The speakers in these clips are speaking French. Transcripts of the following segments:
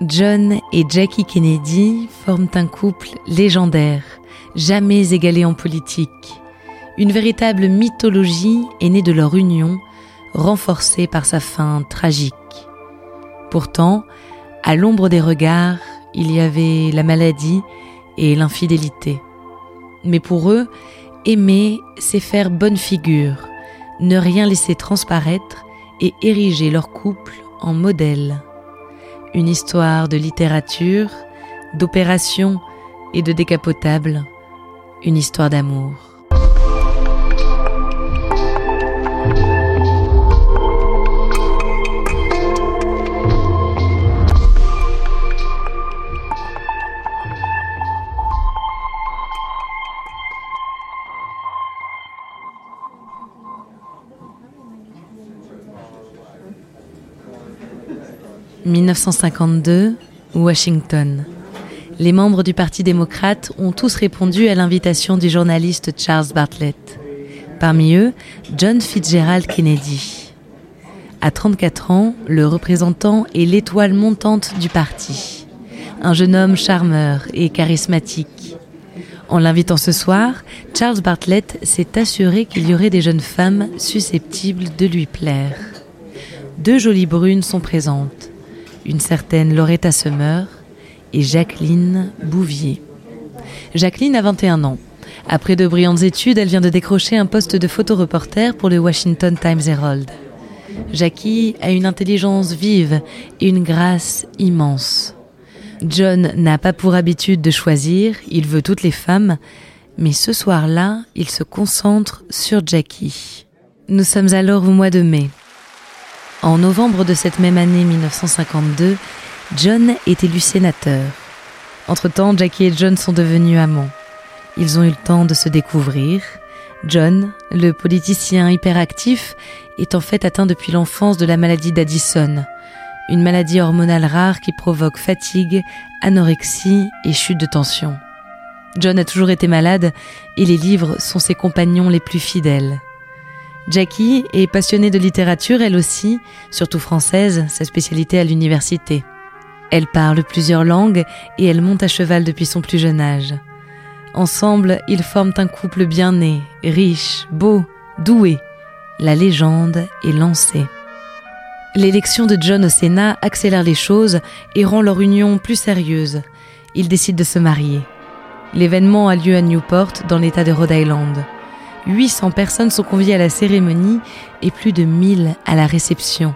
John et Jackie Kennedy forment un couple légendaire, jamais égalé en politique. Une véritable mythologie est née de leur union, renforcée par sa fin tragique. Pourtant, à l'ombre des regards, il y avait la maladie et l'infidélité. Mais pour eux, aimer, c'est faire bonne figure, ne rien laisser transparaître et ériger leur couple en modèle. Une histoire de littérature, d'opération et de décapotable, une histoire d'amour. 1952, Washington. Les membres du Parti démocrate ont tous répondu à l'invitation du journaliste Charles Bartlett. Parmi eux, John Fitzgerald Kennedy. À 34 ans, le représentant est l'étoile montante du parti. Un jeune homme charmeur et charismatique. En l'invitant ce soir, Charles Bartlett s'est assuré qu'il y aurait des jeunes femmes susceptibles de lui plaire. Deux jolies brunes sont présentes une certaine Loretta Summer et Jacqueline Bouvier. Jacqueline a 21 ans. Après de brillantes études, elle vient de décrocher un poste de photoreporter pour le Washington Times Herald. Jackie a une intelligence vive et une grâce immense. John n'a pas pour habitude de choisir, il veut toutes les femmes, mais ce soir-là, il se concentre sur Jackie. Nous sommes alors au mois de mai. En novembre de cette même année 1952, John est élu sénateur. Entre-temps, Jackie et John sont devenus amants. Ils ont eu le temps de se découvrir. John, le politicien hyperactif, est en fait atteint depuis l'enfance de la maladie d'Addison, une maladie hormonale rare qui provoque fatigue, anorexie et chute de tension. John a toujours été malade et les livres sont ses compagnons les plus fidèles. Jackie est passionnée de littérature, elle aussi, surtout française, sa spécialité à l'université. Elle parle plusieurs langues et elle monte à cheval depuis son plus jeune âge. Ensemble, ils forment un couple bien né, riche, beau, doué. La légende est lancée. L'élection de John au Sénat accélère les choses et rend leur union plus sérieuse. Ils décident de se marier. L'événement a lieu à Newport, dans l'État de Rhode Island. 800 personnes sont conviées à la cérémonie et plus de 1000 à la réception.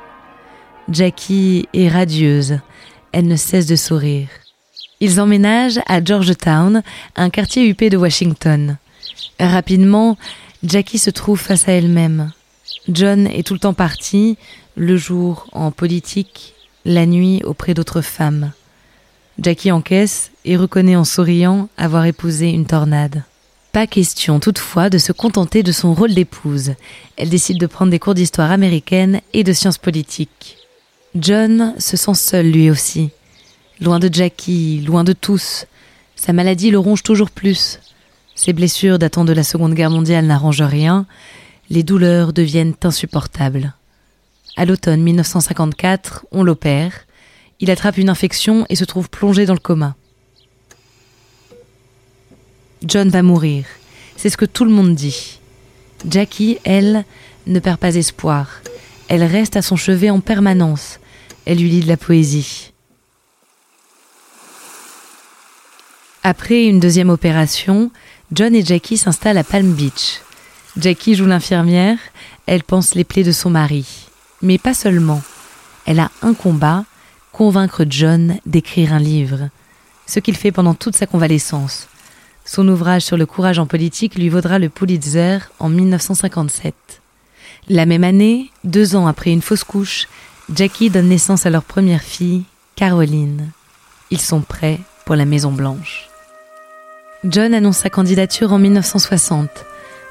Jackie est radieuse. Elle ne cesse de sourire. Ils emménagent à Georgetown, un quartier huppé de Washington. Rapidement, Jackie se trouve face à elle-même. John est tout le temps parti, le jour en politique, la nuit auprès d'autres femmes. Jackie encaisse et reconnaît en souriant avoir épousé une tornade. Pas question toutefois de se contenter de son rôle d'épouse. Elle décide de prendre des cours d'histoire américaine et de sciences politiques. John se sent seul lui aussi. Loin de Jackie, loin de tous. Sa maladie le ronge toujours plus. Ses blessures datant de la Seconde Guerre mondiale n'arrangent rien. Les douleurs deviennent insupportables. À l'automne 1954, on l'opère. Il attrape une infection et se trouve plongé dans le coma. John va mourir. C'est ce que tout le monde dit. Jackie, elle, ne perd pas espoir. Elle reste à son chevet en permanence. Elle lui lit de la poésie. Après une deuxième opération, John et Jackie s'installent à Palm Beach. Jackie joue l'infirmière, elle pense les plaies de son mari. Mais pas seulement. Elle a un combat, convaincre John d'écrire un livre. Ce qu'il fait pendant toute sa convalescence. Son ouvrage sur le courage en politique lui vaudra le Pulitzer en 1957. La même année, deux ans après une fausse couche, Jackie donne naissance à leur première fille, Caroline. Ils sont prêts pour la Maison Blanche. John annonce sa candidature en 1960.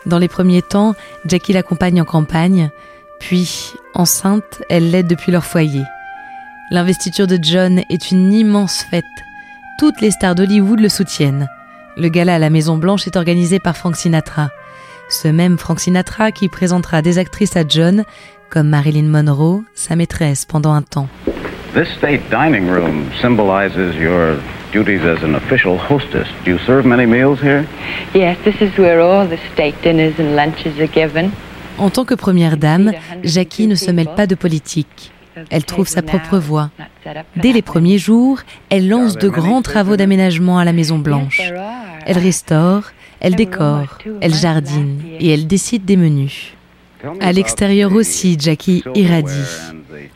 Dans les premiers temps, Jackie l'accompagne en campagne, puis, enceinte, elle l'aide depuis leur foyer. L'investiture de John est une immense fête. Toutes les stars d'Hollywood le soutiennent. Le gala à la Maison Blanche est organisé par Frank Sinatra. Ce même Frank Sinatra qui présentera des actrices à John, comme Marilyn Monroe, sa maîtresse pendant un temps. This state dining room symbolizes your duties as an official hostess. Do you serve many meals here? Yes, this is where all the state dinners and lunches are given. En tant que première dame, Jackie ne se mêle pas de politique. Elle trouve sa propre voie. Dès les premiers jours, elle lance de grands travaux d'aménagement à la Maison Blanche. Elle restaure, elle décore, elle jardine et elle décide des menus. À l'extérieur aussi, Jackie irradie.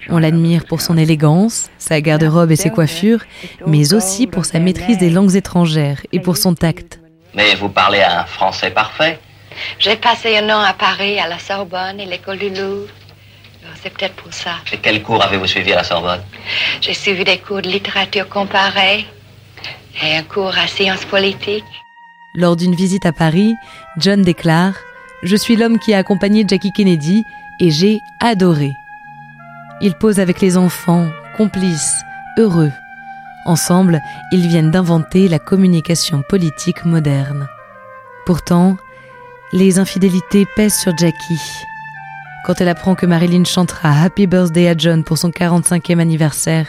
On l'admire pour son élégance, sa garde-robe et ses coiffures, mais aussi pour sa maîtrise des langues étrangères et pour son tact. Mais vous parlez un français parfait. J'ai passé un an à Paris, à la Sorbonne et l'école du Louvre. C'est peut-être pour ça. Et quel cours avez-vous suivi à la Sorbonne? J'ai suivi des cours de littérature comparée politiques. Lors d'une visite à Paris, John déclare Je suis l'homme qui a accompagné Jackie Kennedy et j'ai adoré. Il pose avec les enfants, complices, heureux. Ensemble, ils viennent d'inventer la communication politique moderne. Pourtant, les infidélités pèsent sur Jackie. Quand elle apprend que Marilyn chantera Happy Birthday à John pour son 45e anniversaire,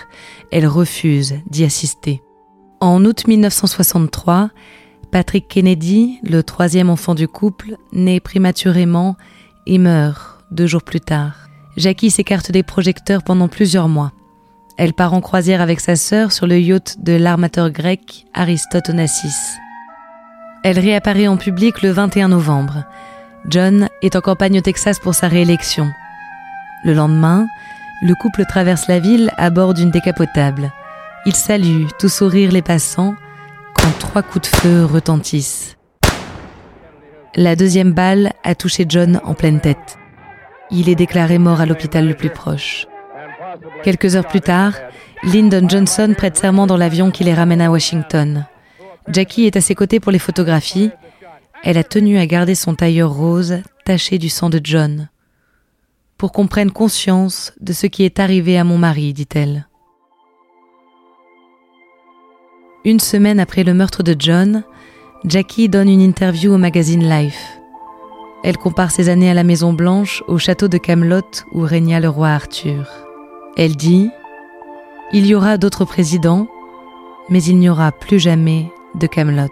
elle refuse d'y assister. En août 1963, Patrick Kennedy, le troisième enfant du couple, naît prématurément et meurt deux jours plus tard. Jackie s'écarte des projecteurs pendant plusieurs mois. Elle part en croisière avec sa sœur sur le yacht de l'armateur grec Aristote Onassis. Elle réapparaît en public le 21 novembre. John est en campagne au Texas pour sa réélection. Le lendemain, le couple traverse la ville à bord d'une décapotable. Il salue, tout sourire les passants, quand trois coups de feu retentissent. La deuxième balle a touché John en pleine tête. Il est déclaré mort à l'hôpital le plus proche. Quelques heures plus tard, Lyndon Johnson prête serment dans l'avion qui les ramène à Washington. Jackie est à ses côtés pour les photographies. Elle a tenu à garder son tailleur rose taché du sang de John. Pour qu'on prenne conscience de ce qui est arrivé à mon mari, dit-elle. Une semaine après le meurtre de John, Jackie donne une interview au magazine Life. Elle compare ses années à la Maison Blanche au château de Camelot où régna le roi Arthur. Elle dit Il y aura d'autres présidents, mais il n'y aura plus jamais de Camelot.